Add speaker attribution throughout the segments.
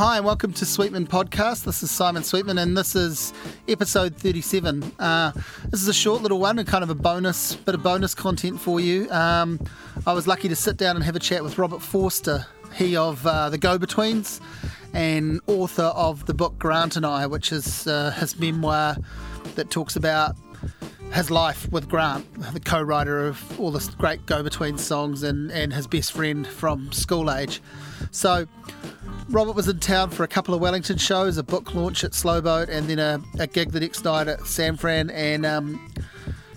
Speaker 1: Hi, and welcome to Sweetman Podcast. This is Simon Sweetman, and this is episode 37. Uh, this is a short little one and kind of a bonus, bit of bonus content for you. Um, I was lucky to sit down and have a chat with Robert Forster, he of uh, The Go Betweens and author of the book Grant and I, which is uh, his memoir that talks about his life with Grant, the co writer of all the great Go Between songs and, and his best friend from school age. So, Robert was in town for a couple of Wellington shows, a book launch at Slowboat, and then a, a gig the next night at San Fran. And um,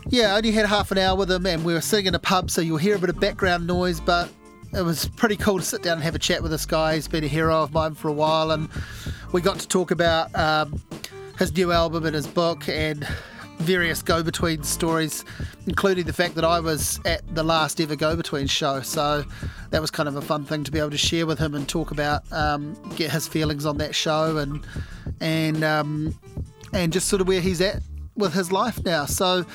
Speaker 1: yeah, I only had half an hour with him, and we were sitting in a pub, so you'll hear a bit of background noise, but it was pretty cool to sit down and have a chat with this guy. He's been a hero of mine for a while, and we got to talk about um, his new album and his book and various go between stories, including the fact that I was at the last ever go between show. So that was kind of a fun thing to be able to share with him and talk about, um, get his feelings on that show and and um, and just sort of where he's at with his life now. So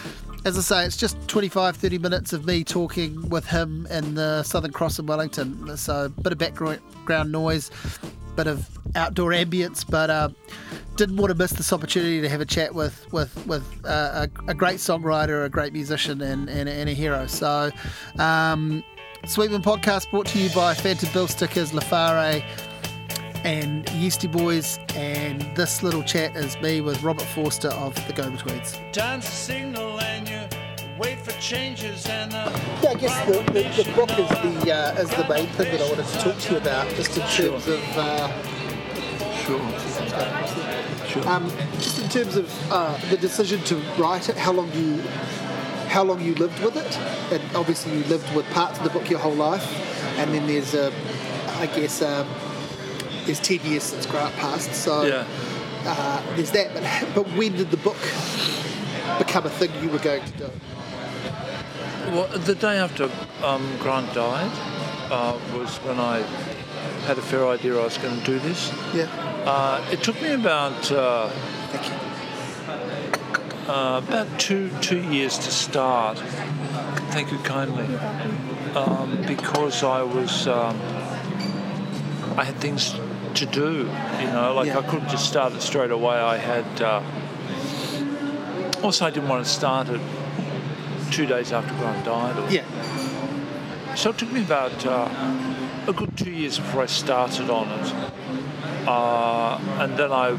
Speaker 1: as I say, it's just 25, 30 minutes of me talking with him in the Southern Cross in Wellington. So a bit of background noise, bit of outdoor ambience, but uh, didn't want to miss this opportunity to have a chat with with with uh, a, a, great songwriter, a great musician, and, and, and a hero. So. Um, Sweetman podcast brought to you by Phantom Bill Stickers, L'affare, and Yeastie Boys. And this little chat is me with Robert Forster of the Go Betweens. Wait for changes and uh, yeah, I guess the, the, the book is the uh, is the main thing that I wanted to talk to you about, just in terms sure. of. Uh,
Speaker 2: sure. Sure.
Speaker 1: Um, just in terms of uh, the decision to write it, how long you how long you lived with it, and obviously you lived with parts of the book your whole life, and then there's a, I guess, um, there's ten years since Grant passed, so
Speaker 2: yeah.
Speaker 1: uh, there's that. But but when did the book become a thing you were going to do?
Speaker 2: Well, the day after um, Grant died uh, was when I had a fair idea I was going to do this.
Speaker 1: Yeah.
Speaker 2: Uh, it took me about. Uh,
Speaker 1: Thank you
Speaker 2: uh, about two two years to start. Thank you kindly. Um, because I was um, I had things to do. You know, like yeah. I couldn't just start it straight away. I had. Uh, also, I didn't want to start it two days after Grant died.
Speaker 1: Or,
Speaker 2: yeah. So it took me about uh, a good two years before I started on it. Uh, and then I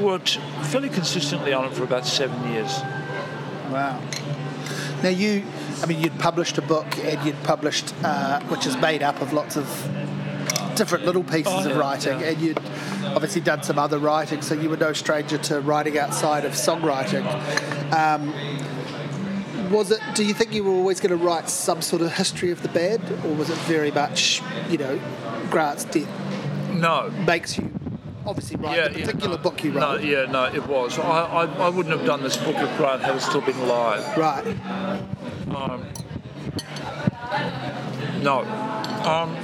Speaker 2: worked fairly consistently on it for about seven years.
Speaker 1: Wow. Now you, I mean, you'd published a book and you'd published, uh, which is made up of lots of different little pieces oh, yeah, of writing, yeah. and you'd obviously done some other writing, so you were no stranger to writing outside of songwriting. Um, was it? Do you think you were always going to write some sort of history of the band, or was it very much, you know, Grant's death?
Speaker 2: No,
Speaker 1: makes you obviously write yeah, the particular yeah, no, book you wrote.
Speaker 2: No, yeah, no, it was. I, I, I wouldn't have done this book if Grant had still been alive.
Speaker 1: Right.
Speaker 2: Um, no. Um,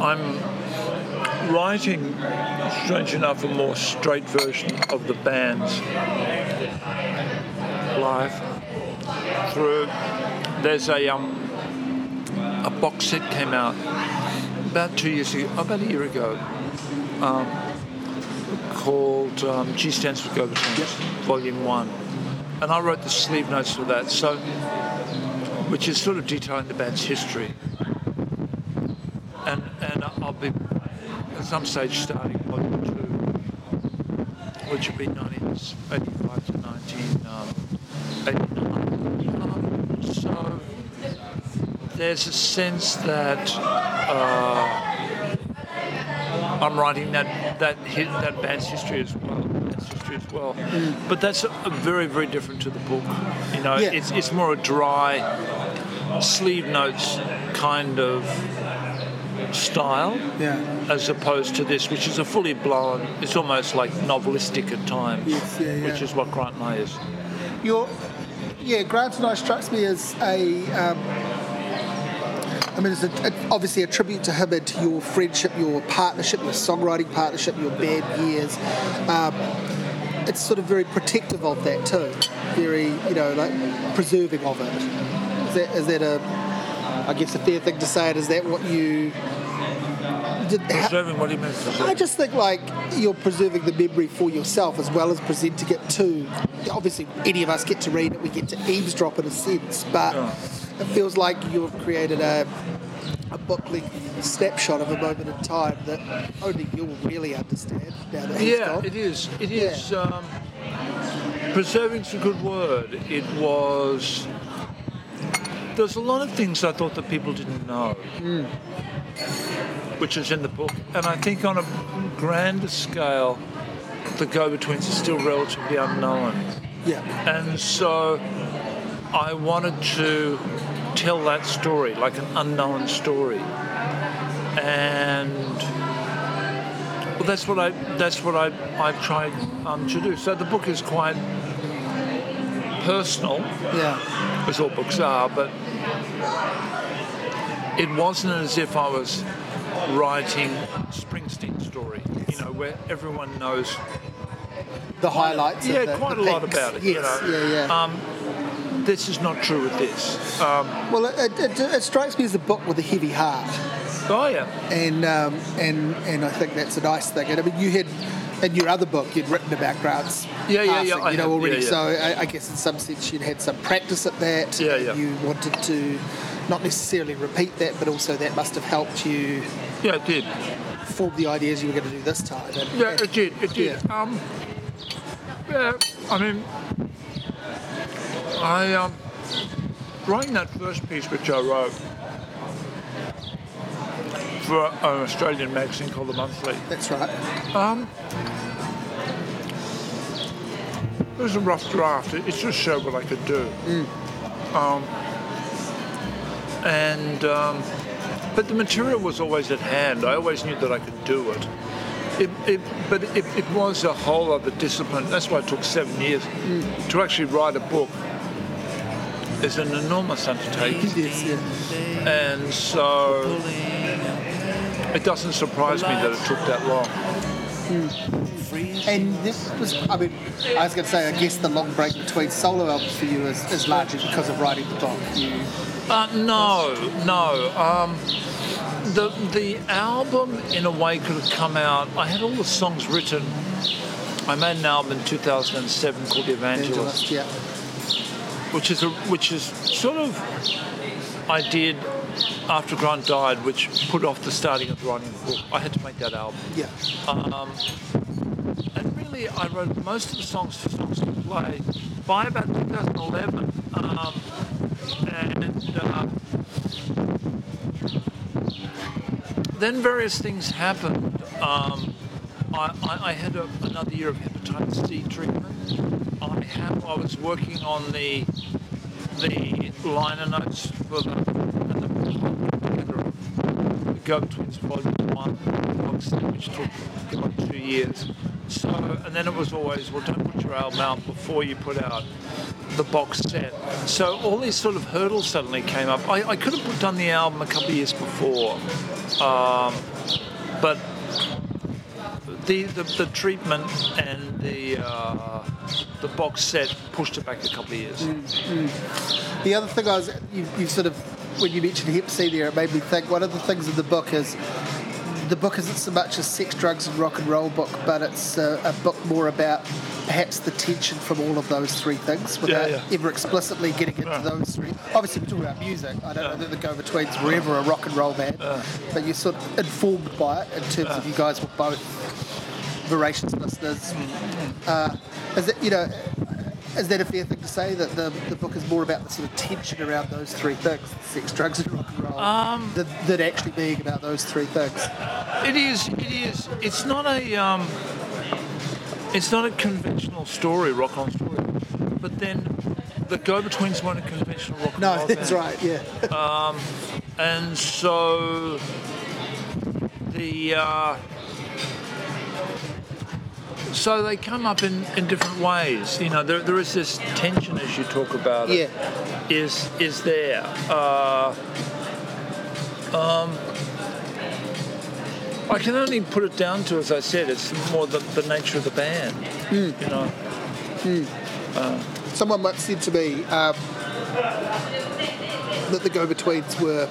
Speaker 2: I'm writing, strange enough, a more straight version of the band's life through. There's a um, a box set came out about two years ago, about a year ago, um, called um, G Stands for Go Betweens, yep. Volume 1. And I wrote the sleeve notes for that, so which is sort of detailing the band's history. And, and I'll be at some stage starting Volume 2, which would be 1985 to 1989. Um, so there's a sense that uh, I'm writing that that hit, that band's history as well. History as well. Mm. But that's a, a very very different to the book. You know,
Speaker 1: yeah.
Speaker 2: it's it's more a dry sleeve notes kind of style
Speaker 1: yeah.
Speaker 2: as opposed to this, which is a fully blown. It's almost like novelistic at times,
Speaker 1: yes, yeah, yeah.
Speaker 2: which is what Grant and I is.
Speaker 1: Your yeah, Grant and I strikes me as a. Um, I mean, it's a, a, obviously a tribute to him and to your friendship, your partnership, your songwriting partnership, your band years. Um, it's sort of very protective of that too, very you know like preserving of it. Is that is that a I guess a fair thing to say it. Is that what you
Speaker 2: Preserving what he meant to
Speaker 1: I just think like you're preserving the memory for yourself as well as presenting it to. Obviously, any of us get to read it, we get to eavesdrop in a sense, but
Speaker 2: Yeah.
Speaker 1: it feels like you've created a a book length snapshot of a moment in time that only you'll really understand now that he's
Speaker 2: Yeah,
Speaker 1: gone.
Speaker 2: it is. It
Speaker 1: Yeah.
Speaker 2: is. Um, preserving's a good word. It was. There's a lot of things I thought that people didn't know, which is in the book, and I think on a grander scale, the go-betweens are still relatively unknown.
Speaker 1: Yeah,
Speaker 2: And so I wanted to tell that story, like an unknown story. And well, that's what I that's what I I've tried um, to do. So the book is quite personal,
Speaker 1: yeah,
Speaker 2: as all books are, but it wasn't as if I was writing Springsteen story, you know, where everyone knows
Speaker 1: the highlights. of
Speaker 2: yeah,
Speaker 1: the,
Speaker 2: quite
Speaker 1: the
Speaker 2: a lot about it.
Speaker 1: Yes,
Speaker 2: you know.
Speaker 1: yeah, yeah.
Speaker 2: Um, this is not true with this. Um,
Speaker 1: well, it, it, it strikes me as a book with a heavy heart.
Speaker 2: oh yeah,
Speaker 1: and um, and and I think that's a nice thing. And I mean, you had in your other book you'd written about Grant's
Speaker 2: Yeah, yeah,
Speaker 1: passing,
Speaker 2: yeah,
Speaker 1: you know already.
Speaker 2: yeah, yeah.
Speaker 1: So I, I guess in some sense you'd had some practice at that.
Speaker 2: Yeah, yeah.
Speaker 1: You wanted to not necessarily repeat that, but also that must have helped you
Speaker 2: yeah, it did.
Speaker 1: form the ideas you were going to do this time. And,
Speaker 2: Yeah,
Speaker 1: and-
Speaker 2: it did. It did.
Speaker 1: Yeah.
Speaker 2: Um, yeah, I mean, I um, writing that first piece which I wrote for an Australian magazine called The Monthly.
Speaker 1: that's right.
Speaker 2: Um, it was a rough draft. It, just showed what I could do. Um, and um, but the material was always at hand. I always knew that I could do it. It, it, but it, it was a whole other discipline. That's why it took seven years to actually write a book. It's an enormous undertaking,
Speaker 1: yeah.
Speaker 2: and so it doesn't surprise me that it took that long.
Speaker 1: And this was, I mean, I was going to say, I guess the long break between solo albums for you is, is largely because of writing the book. You,
Speaker 2: Uh, no, no. Um, the the album, in a way, could have come out. I had all the songs written. I made an album in 2007 called The Evangelist,
Speaker 1: Evangelist, yeah.
Speaker 2: which is a which is sort of I did after Grant died, which put off the starting of writing the book. I had to make that album.
Speaker 1: Yeah.
Speaker 2: Um, and really, I wrote most of the songs for songs to play by about 2011. Um, and uh, then various things happened. Um, I, I, had a, another year of hepatitis C treatment. I have, I was working on the the liner notes for the, and the, the Go-Betweens Volume 1 box which took about two years. So, and then it was always, well, don't put your album out before you put out the box set. So all these sort of hurdles suddenly came up. I, I could have done the album a couple of years before, um, but the, the the treatment and the uh, the box set pushed it back a couple of years.
Speaker 1: The other thing I was, you, you sort of, when you mentioned Hep C there, it made me think one of the things in the book is the book isn't so much a sex, drugs, and rock and roll book, but it's a, a book more about perhaps the tension from all of those three things without
Speaker 2: yeah.
Speaker 1: ever explicitly getting into
Speaker 2: Yeah.
Speaker 1: those three. Obviously, we're talking about music. I don't
Speaker 2: Yeah.
Speaker 1: know that the Go Betweens were ever a rock and roll band, but you're sort of informed by it in terms of you guys were both voracious listeners. Uh, is it, you know, is that a fair thing to say that the, the book is more about the sort of tension around those three things, sex, drugs, and rock and roll,
Speaker 2: Um,
Speaker 1: than, than actually being about those three things?
Speaker 2: It is. It is. It's not a. Um, it's not a conventional story, rock on story. But then, the Go-Betweens weren't a conventional rock and
Speaker 1: No,
Speaker 2: roll No,
Speaker 1: that's
Speaker 2: band.
Speaker 1: right. Yeah.
Speaker 2: And so, the. Uh, so they come up in, in different ways. You know, there, there is this tension as you talk about it.
Speaker 1: Yeah.
Speaker 2: Is is there? Uh, um, I can only put it down to, as I said, it's more the, the nature of the band. You know,
Speaker 1: Someone once said to me, um, that the Go Betweens were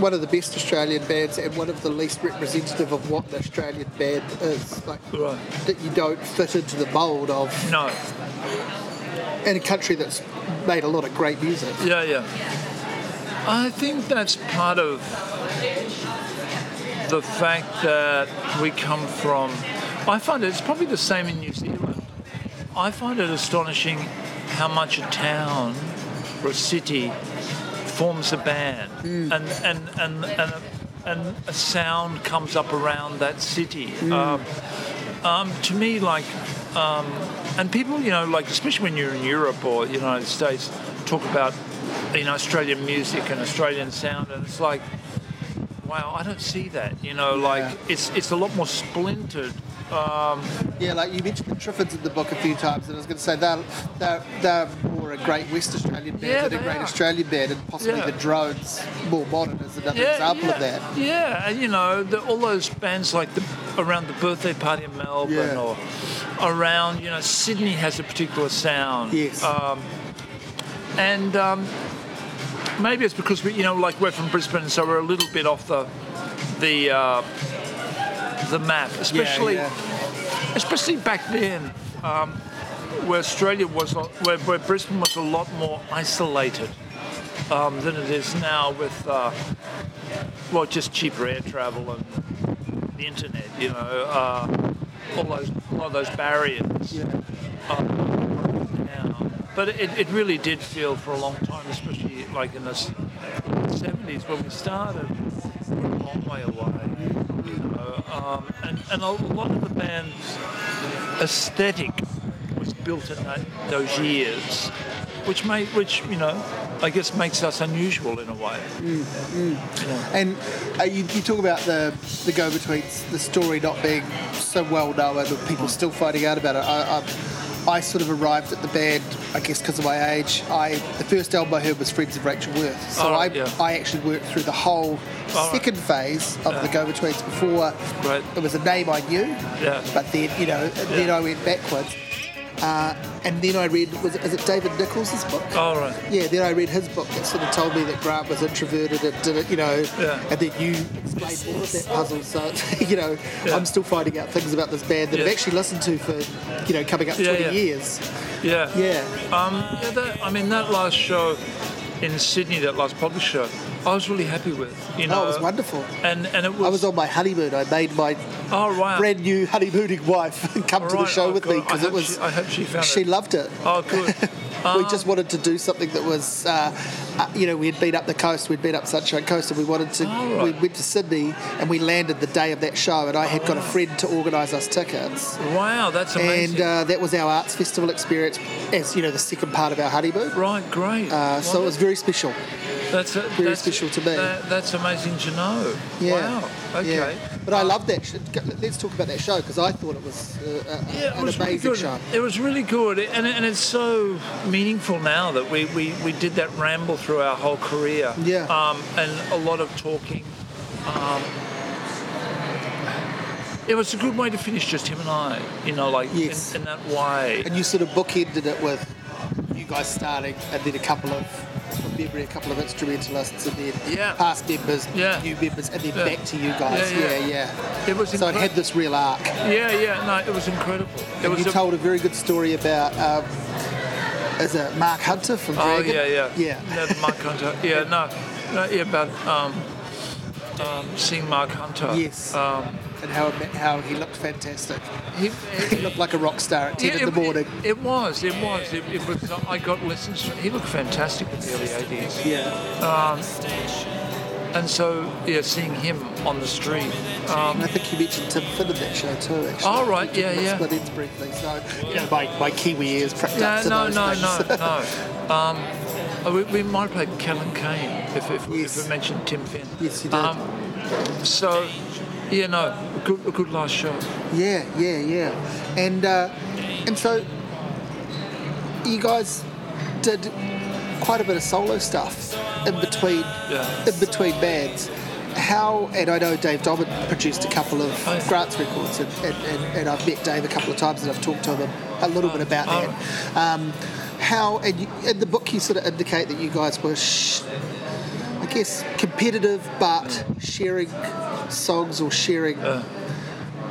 Speaker 1: one of the best Australian bands and one of the least representative of what an Australian band is. Like
Speaker 2: Right.
Speaker 1: that you don't fit into the mould of
Speaker 2: No.
Speaker 1: in a country that's made a lot of great music.
Speaker 2: Yeah, yeah. I think that's part of the fact that we come from. I find it's probably the same in New Zealand. I find it astonishing how much a town or a city forms a band, and and and and. And a sound comes up around that city. Um, um, to me, like, um, and people, you know, like, especially when you're in Europe or the United States, talk about, you know, Australian music and Australian sound, and it's like, wow, I don't see that. You know, like,
Speaker 1: Yeah.
Speaker 2: it's it's a lot more splintered. Um,
Speaker 1: Yeah, like you mentioned the Triffids in the book a few times, and I was going to say they're, they're, they're more a great West Australian band
Speaker 2: Yeah,
Speaker 1: than a great
Speaker 2: are.
Speaker 1: Australian band, and possibly
Speaker 2: Yeah.
Speaker 1: the Drones, more modern, is another
Speaker 2: yeah,
Speaker 1: example of that.
Speaker 2: Yeah, and you know, the, all those bands like the around the birthday party in Melbourne or around, you know, Sydney has a particular sound.
Speaker 1: Yes.
Speaker 2: Um, and um, maybe it's because we, you know, like we're from Brisbane, so we're a little bit off the the uh, the map, especially
Speaker 1: yeah.
Speaker 2: especially back then. Um, where Australia was, where, where Brisbane was a lot more isolated um, than it is now with, uh, well, just cheaper air travel and the internet, you know, uh, all those, a lot of those barriers.
Speaker 1: Yeah.
Speaker 2: Um. But it, it really did feel for a long time, especially like in the 70s when we started, we're a long way away. Know, um, and, and a lot of the band's aesthetic was built in that, those years, which made, which you know, I guess makes us unusual in a way. Yeah.
Speaker 1: And uh, you, you talk about the the go betweens, the story not being so well known, and people still finding out about it. I, I, I sort of arrived at the band, I guess, because of my age. I the first album I heard was Friends of Rachel Worth, so
Speaker 2: Oh,
Speaker 1: I
Speaker 2: yeah.
Speaker 1: I actually worked through the whole
Speaker 2: Oh,
Speaker 1: second phase of the go betweens before
Speaker 2: Right.
Speaker 1: it was a name I knew.
Speaker 2: Yeah.
Speaker 1: But then you know, then I went backwards. Uh, and then I read, was it, is it David Nichols' book?
Speaker 2: Oh, right.
Speaker 1: Yeah, then I read his book that sort of told me that Grant was introverted and did it, you know,
Speaker 2: Yeah.
Speaker 1: and then you explained all of that puzzle. So, you know,
Speaker 2: Yeah.
Speaker 1: I'm still finding out things about this band that I've actually listened to for, you know, coming up
Speaker 2: Yeah,
Speaker 1: 20
Speaker 2: yeah.
Speaker 1: years.
Speaker 2: Yeah.
Speaker 1: Yeah.
Speaker 2: Um, yeah, that, I mean, that last show in Sydney, that last public show, I was really happy with. You know,
Speaker 1: Oh, it was wonderful.
Speaker 2: And and it was.
Speaker 1: I was on my honeymoon. I made my
Speaker 2: Oh wow.
Speaker 1: brand new honeymooning wife come
Speaker 2: All
Speaker 1: to the show
Speaker 2: oh,
Speaker 1: with me
Speaker 2: God, I
Speaker 1: because it was.
Speaker 2: She, I hope she found
Speaker 1: she
Speaker 2: it.
Speaker 1: loved it.
Speaker 2: Oh, good.
Speaker 1: we just wanted to do something that was, uh, uh, you know, we had been up the coast, we'd been up Sunshine Coast, and we wanted to.
Speaker 2: Oh, right.
Speaker 1: We went to Sydney, and we landed the day of that show, and I had got a friend to organise us tickets,
Speaker 2: Wow, that's amazing.
Speaker 1: and uh, that was our arts festival experience, as you know, the second part of our honeymoon.
Speaker 2: right, great.
Speaker 1: Uh, so it was very special.
Speaker 2: that's a,
Speaker 1: very
Speaker 2: that's,
Speaker 1: special to me.
Speaker 2: That, that's amazing to know.
Speaker 1: Yeah.
Speaker 2: Wow. Okay.
Speaker 1: Yeah. But I love that. Sh- Let's talk about that show because I thought it was uh, a,
Speaker 2: Yeah, it
Speaker 1: an
Speaker 2: was really
Speaker 1: amazing
Speaker 2: good.
Speaker 1: show.
Speaker 2: It was really good, and, and it's so meaningful now that we, we, we did that ramble through our whole career.
Speaker 1: Yeah.
Speaker 2: Um, and a lot of talking. Um, it was a good way to finish, just him and I. You know, like
Speaker 1: Yes.
Speaker 2: in, in that way.
Speaker 1: And you sort of bookended it with you guys starting, and then a couple of, from memory, a couple of instrumentalists, and then
Speaker 2: Yeah.
Speaker 1: past members,
Speaker 2: Yeah.
Speaker 1: new members, and then
Speaker 2: Yeah.
Speaker 1: back to you guys.
Speaker 2: Yeah,
Speaker 1: Yeah,
Speaker 2: yeah.
Speaker 1: yeah.
Speaker 2: It was
Speaker 1: So it had this real arc.
Speaker 2: Yeah, yeah, no, it was incredible. It
Speaker 1: And
Speaker 2: was
Speaker 1: you
Speaker 2: a-
Speaker 1: told a very good story about, um, is it Marc Hunter from
Speaker 2: Oh yeah, yeah,
Speaker 1: Yeah.
Speaker 2: No, Marc Hunter. Yeah, no, no yeah, about um, um, seeing Marc Hunter.
Speaker 1: Yes.
Speaker 2: Um,
Speaker 1: And how, how he looked fantastic.
Speaker 2: he,
Speaker 1: He looked like a rock star at 10
Speaker 2: yeah,
Speaker 1: in the morning.
Speaker 2: It, it was. It was. It, it was. I got lessons. From, he looked fantastic in the early '80s.
Speaker 1: yeah.
Speaker 2: And so, yeah, seeing him on the street. Um,
Speaker 1: I think you mentioned Tim Finn in that show too, actually.
Speaker 2: Oh, right, yeah, yeah.
Speaker 1: Split Enz briefly. So, you know, my, my Kiwi ears pricked
Speaker 2: yeah,
Speaker 1: up to
Speaker 2: no,
Speaker 1: those
Speaker 2: no,
Speaker 1: things.
Speaker 2: no, no. Um, oh, we, we might played Kellen Kane if, if,
Speaker 1: Yes.
Speaker 2: if we mentioned Tim Finn.
Speaker 1: Yes, you did.
Speaker 2: Um, so, yeah, no, a good, a good last show.
Speaker 1: Yeah, yeah, yeah. And uh, and so you guys did quite a bit of solo stuff in between
Speaker 2: Yeah.
Speaker 1: in between bands. How and I know Dave Dobbyn produced a couple of
Speaker 2: Oh, yeah.
Speaker 1: Grants records, and, and, and, and I've met Dave a couple of times and I've talked to him a little bit about
Speaker 2: Oh.
Speaker 1: that. Um, how and you, in the book you sort of indicate that you guys were, sh- I guess, competitive, but sharing songs or sharing.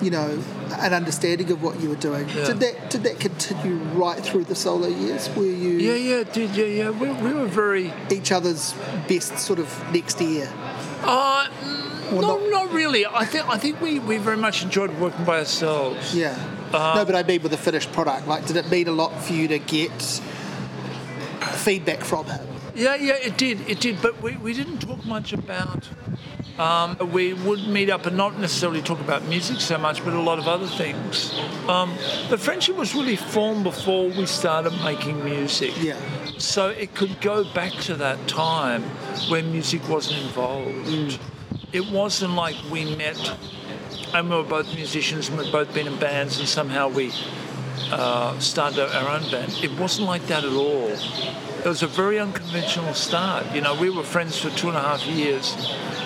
Speaker 1: You know, an understanding of what you were doing.
Speaker 2: Yeah.
Speaker 1: Did that did that continue right through the solo years? Were you
Speaker 2: Yeah, yeah, did yeah, yeah. We, we were very.
Speaker 1: each other's best sort of next year?
Speaker 2: Uh, no,
Speaker 1: not-
Speaker 2: not really. I think I think we, we very much enjoyed working by ourselves.
Speaker 1: Yeah.
Speaker 2: Uh,
Speaker 1: no, but I mean with the finished product. Like, did it mean a lot for you to get feedback from him?
Speaker 2: Yeah, yeah, it did, it did. But we, we didn't talk much about. Um, we would meet up and not necessarily talk about music so much, but a lot of other things. Um, the friendship was really formed before we started making music.
Speaker 1: Yeah.
Speaker 2: So it could go back to that time when music wasn't involved. It wasn't like we met and we were both musicians and we'd both been in bands and somehow we uh, started our own band. It wasn't like that at all. It was a very unconventional start. You know, we were friends for two and a half years,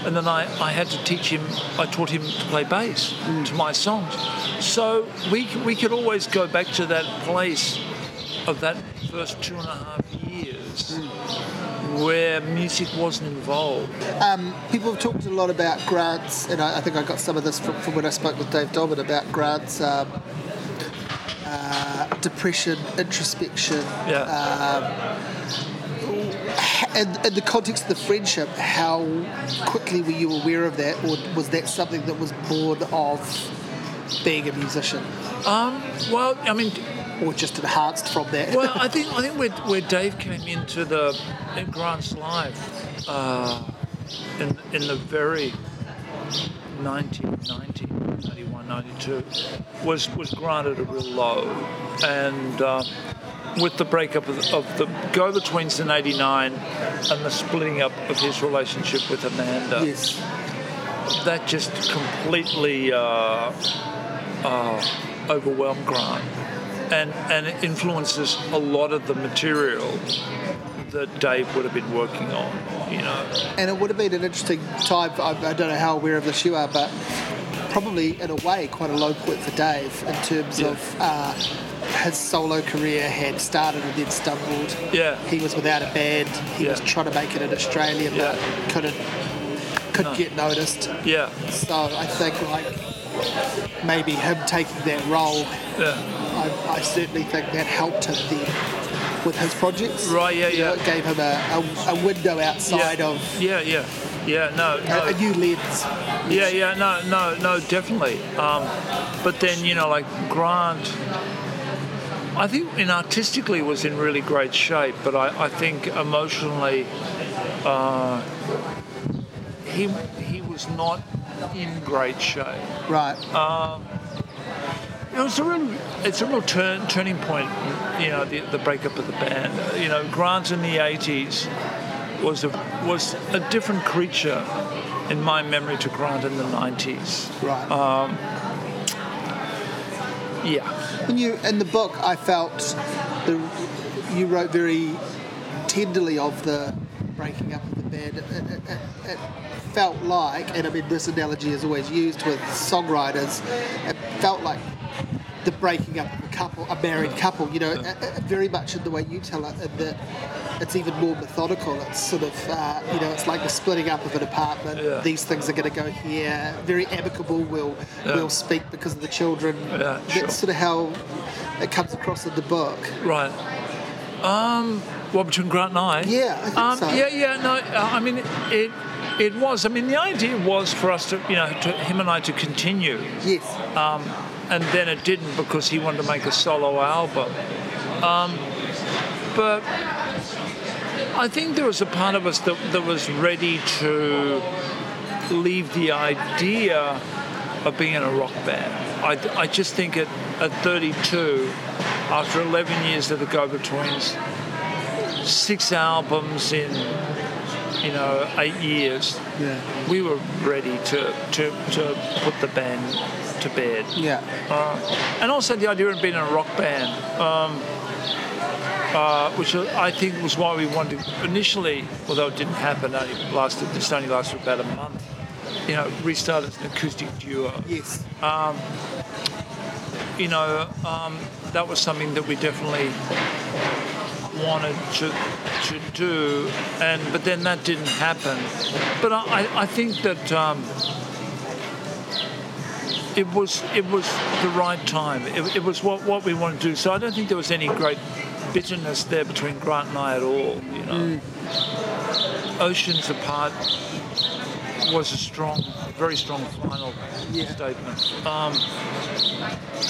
Speaker 2: and then I, I had to teach him, I taught him to play bass to my songs. So we, we could always go back to that place of that first two and a half years where music wasn't involved.
Speaker 1: People have talked a lot about Grant's, and I, I think I got some of this from, from when I spoke with Dave Dobbyn about Grant's um, uh, depression, introspection,
Speaker 2: Yeah.
Speaker 1: and in the context of the friendship, how quickly were you aware of that, or was that something that was born of being a musician,
Speaker 2: um, well, I mean,
Speaker 1: or just enhanced from that?
Speaker 2: well, I think I think where, where Dave came into the in Grant's life uh, in in the very 1990, 91, 92 was was Grant at a real low, and uh, with the breakup of the, of the go betweens in '89 and the splitting up of his relationship with Amanda,
Speaker 1: yes,
Speaker 2: that just completely uh, uh, overwhelmed Grant and, and it influences a lot of the material that Dave would have been working on, you know.
Speaker 1: and it would have been an interesting time. I, I don't know how aware of this you are, but probably in a way quite a low point for Dave in terms
Speaker 2: Yeah.
Speaker 1: of uh, his solo career had started and then stumbled.
Speaker 2: Yeah.
Speaker 1: he was without a band. He was trying to make it in Australia, but
Speaker 2: Yeah.
Speaker 1: couldn't couldn't
Speaker 2: No.
Speaker 1: get noticed.
Speaker 2: Yeah,
Speaker 1: So I think like maybe him taking that role,
Speaker 2: yeah.
Speaker 1: I, I certainly think that helped him then with his projects.
Speaker 2: Right, yeah,
Speaker 1: You know,
Speaker 2: yeah.
Speaker 1: it gave him a, a, a window outside
Speaker 2: yeah.
Speaker 1: of
Speaker 2: Yeah, yeah. Yeah, no, no.
Speaker 1: a, a new lens.
Speaker 2: Yeah, yeah, no, no, no, definitely. Um, but then, you know, like Grant, I think in artistically was in really great shape, but I, I think emotionally, uh, he he was not in great shape.
Speaker 1: Right.
Speaker 2: It was a real, it's a real turn, turning point, you know, the, the breakup of the band. You know, Grant in the 80s was a, was a different creature in my memory to Grant in the 90s.
Speaker 1: right.
Speaker 2: uh, Yeah.
Speaker 1: When you in the book, I felt the you wrote very tenderly of the breaking up of the band. It, it, it, it felt like, and I mean this analogy is always used with songwriters. It felt like the breaking up of a couple, a married couple. You know, very much in the way you tell it, that it's even more methodical. It's sort of, uh, you know, it's like the splitting up of an apartment.
Speaker 2: Yeah.
Speaker 1: These things are going to go here. Very amicable. We'll
Speaker 2: Yeah.
Speaker 1: we'll speak because of the children.
Speaker 2: Yeah,
Speaker 1: That's
Speaker 2: sure.
Speaker 1: sort of how it comes across in the book.
Speaker 2: Right. Um, well, between Grant and I.
Speaker 1: Yeah, I think
Speaker 2: um,
Speaker 1: so.
Speaker 2: Yeah, yeah. No, uh, I mean it. It was. I mean, the idea was for us to, you know, to him and I to continue,
Speaker 1: Yes.
Speaker 2: um, and then it didn't because he wanted to make a solo album. Um, but I think there was a part of us that, that was ready to leave the idea of being in a rock band. I, I just think at, at 32, after 11 years of the Go-Betweens, six albums in, you know, eight years,
Speaker 1: Yeah.
Speaker 2: we were ready to, to, to put the band to bed.
Speaker 1: Yeah.
Speaker 2: Uh, and also the idea of being in a rock band, um, uh, which I think was why we wanted initially, although it didn't happen, only lasted, this only lasted about a month, you know, restart as an acoustic duo.
Speaker 1: Yes.
Speaker 2: You know, um, that was something that we definitely wanted to to do, and but then that didn't happen. But I, I think that um, it was it was the right time. It, it was what, what we wanted to do. So I don't think there was any great bitterness there between Grant and I at all. You know, oceans apart was a strong, very strong final
Speaker 1: Yeah.
Speaker 2: statement. Um,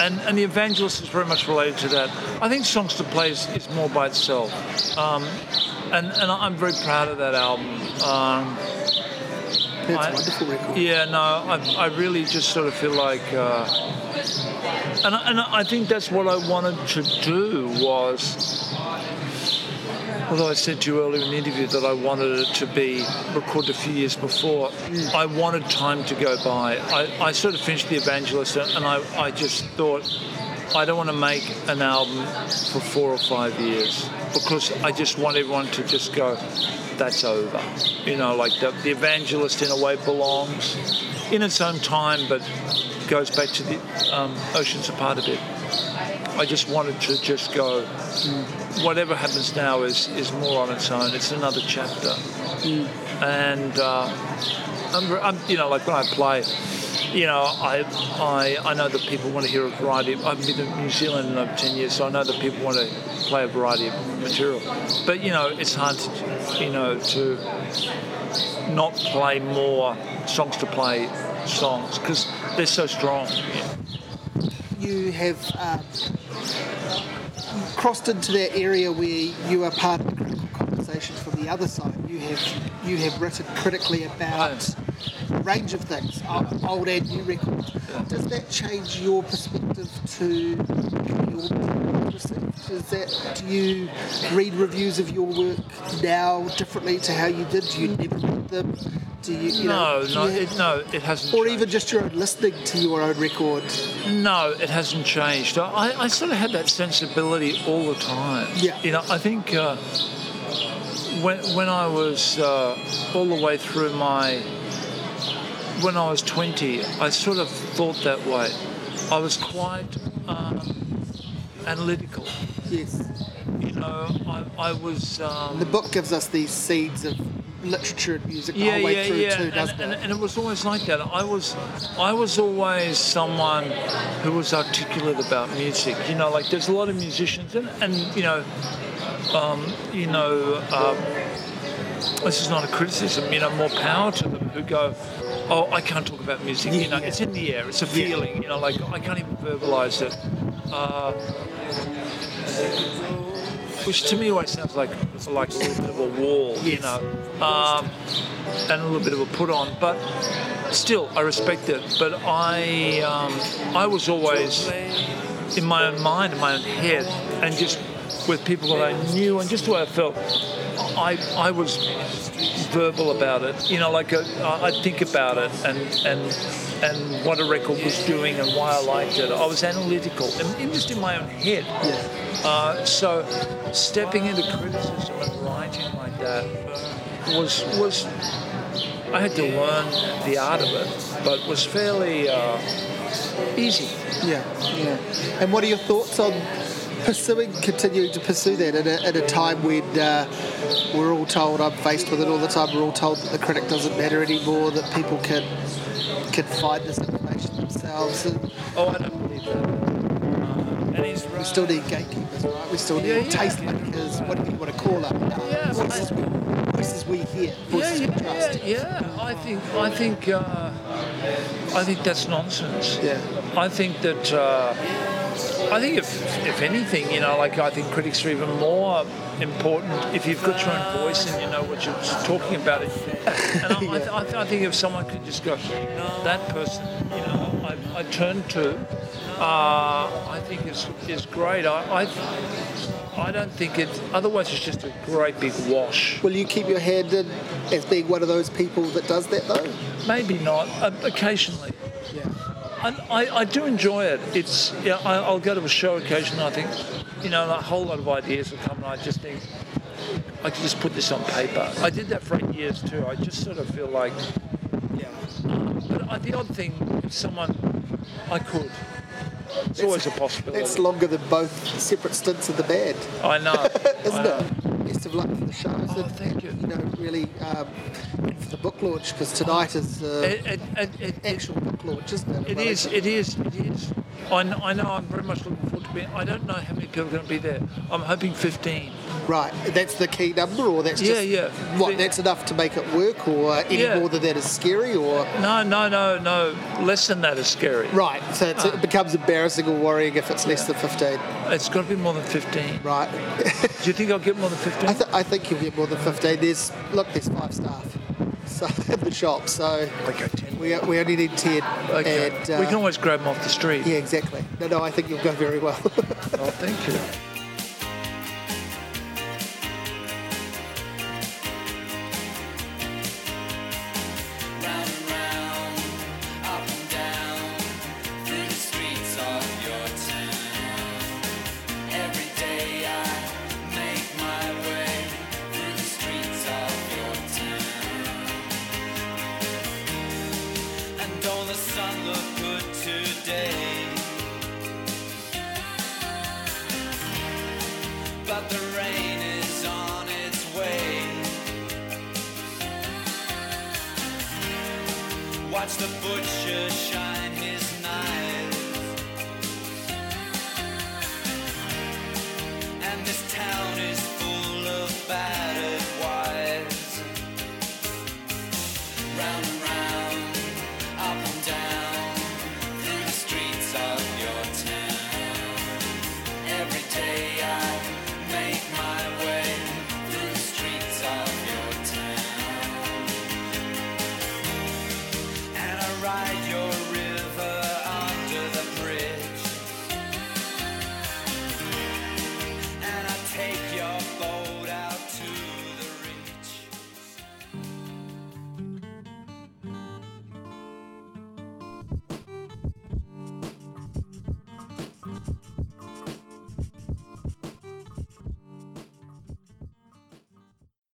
Speaker 2: and and the evangelist is very much related to that. I think songs to play is, is more by itself. Um, and and I'm very proud of that album. Um,
Speaker 1: That's
Speaker 2: I-
Speaker 1: wonderful record.
Speaker 2: yeah, no, I, I really just sort of feel like, uh, and, and I think that's what I wanted to do was, although I said to you earlier in the interview that I wanted it to be recorded a few years before, I wanted time to go by. I, I sort of finished The Evangelist and I, I just thought, I don't want to make an album for four or five years because I just want everyone to just go, that's over. You know, like the, the evangelist in a way belongs in its own time, but goes back to the um, oceans apart a bit. I just wanted to just go, whatever happens now is, is more on its own. It's another chapter. And uh, I'm, I'm, you know, like when I play, you know, I, I, I know that people want to hear a variety. Of, I've been in New Zealand in over 10 years, so I know that people want to play a variety of material. But, you know, it's hard to, you know, to not play more songs to play songs because they're so strong.
Speaker 1: You have um, crossed into that area where you are part of the critical conversation from the other side. You have you have written critically about a range of things, old and new records. Does that change your perspective to your received? Does that do you read reviews of your work now differently to how you did? Do you never read them? Do you, you
Speaker 2: No,
Speaker 1: do
Speaker 2: no,
Speaker 1: you
Speaker 2: it, no, it hasn't.
Speaker 1: or
Speaker 2: changed.
Speaker 1: even just your own listening to your own record.
Speaker 2: No, it hasn't changed. I, I sort of had that sensibility all the time.
Speaker 1: Yeah.
Speaker 2: You know, I think uh, when when I was uh, all the way through my when I was 20, I sort of thought that way. I was quite um, analytical.
Speaker 1: Yes.
Speaker 2: You know, I, I was. Um,
Speaker 1: The book gives us these seeds of literature and music the
Speaker 2: yeah,
Speaker 1: whole way
Speaker 2: yeah,
Speaker 1: through
Speaker 2: yeah.
Speaker 1: too,
Speaker 2: and,
Speaker 1: doesn't
Speaker 2: and,
Speaker 1: it?
Speaker 2: and it was always like that. I was, I was always someone who was articulate about music. You know, like there's a lot of musicians, and, and you know, um, you know, um, this is not a criticism. You know, more power to them who go. Oh, I can't talk about music. you know, it's in the air. It's a feeling. You know, like I can't even verbalize it. Uh, which to me always sounds like like a little bit of a wall, you know, um, and a little bit of a put on. But still, I respect it. But I um, I was always in my own mind, in my own head, and just with people that I knew, and just the way I felt. I I was verbal about it, you know, like uh, I I'd think about it and and and what a record was doing and why I liked it. I was analytical and just in my own head. Uh, so stepping into criticism and writing like that was was I had to learn the art of it, but was fairly uh, easy.
Speaker 1: Yeah, yeah. And what are your thoughts on pursuing, continuing to pursue that at a, at a time when uh, we're all told, I'm faced with it all the time, we're all told that the critic doesn't matter anymore, that people can can find this information themselves. And
Speaker 2: Oh, I don't believe that. Uh, he's
Speaker 1: we
Speaker 2: right.
Speaker 1: still need gatekeepers, right? We still need
Speaker 2: Yeah, yeah.
Speaker 1: tastemakers, whatever you want to call them.
Speaker 2: Yeah,
Speaker 1: voices, we, voices we hear,
Speaker 2: yeah,
Speaker 1: voices we
Speaker 2: yeah,
Speaker 1: trust.
Speaker 2: yeah, yeah. I think I think uh, I think that's nonsense.
Speaker 1: Yeah.
Speaker 2: I think that uh, I think if if anything, you know, like I think critics are even more important if you've got your own voice and you know what you're talking about. It. And I, I, th- I, th- I think if someone could just go, that person, you know, I, I turn to, uh, I think is is great. I, I I don't think it. Otherwise, it's just a great big wash.
Speaker 1: Will you keep your hand in as being one of those people that does that though?
Speaker 2: Maybe not. Uh, occasionally.
Speaker 1: Yeah.
Speaker 2: I, I, I do enjoy it. It's yeah. I, I'll go to a show occasionally. I think, you know, a whole lot of ideas will come, and I just think I could just put this on paper. I did that for eight years too. I just sort of feel like,
Speaker 1: Yeah.
Speaker 2: but I, the odd thing, if someone, I could, It's always a possibility.
Speaker 1: It's longer than both separate stints in the band,
Speaker 2: I know.
Speaker 1: isn't
Speaker 2: I know.
Speaker 1: it? Best of luck for the show.
Speaker 2: Oh, thank you.
Speaker 1: You know, really, um, for the book launch because tonight is uh,
Speaker 2: It, it, it, it, it,
Speaker 1: actual book launch, isn't it?
Speaker 2: it is, it is, it is. I, I know I'm very much looking forward to being, I don't know how many people are going to be there. I'm hoping 15.
Speaker 1: Right, that's the key number, or that's
Speaker 2: Yeah,
Speaker 1: just
Speaker 2: yeah.
Speaker 1: what? That's enough to make it work, or any
Speaker 2: Yeah.
Speaker 1: more than that is scary, or
Speaker 2: No, no, no, no. Less than that is scary.
Speaker 1: right? So it's, it becomes embarrassing or worrying if it's less than fifteen.
Speaker 2: It's got to be more than 15.
Speaker 1: Right.
Speaker 2: Do you think I'll get more than 15?
Speaker 1: I, th- I think you'll get more than fifteen. There's look, there's five staff, so in the shop. So
Speaker 2: Okay,
Speaker 1: we we only need ten.
Speaker 2: Okay.
Speaker 1: And, uh,
Speaker 2: we can always grab them off the street.
Speaker 1: Yeah, exactly. No, no, I think you'll go very well.
Speaker 2: Oh, thank you.
Speaker 3: This town is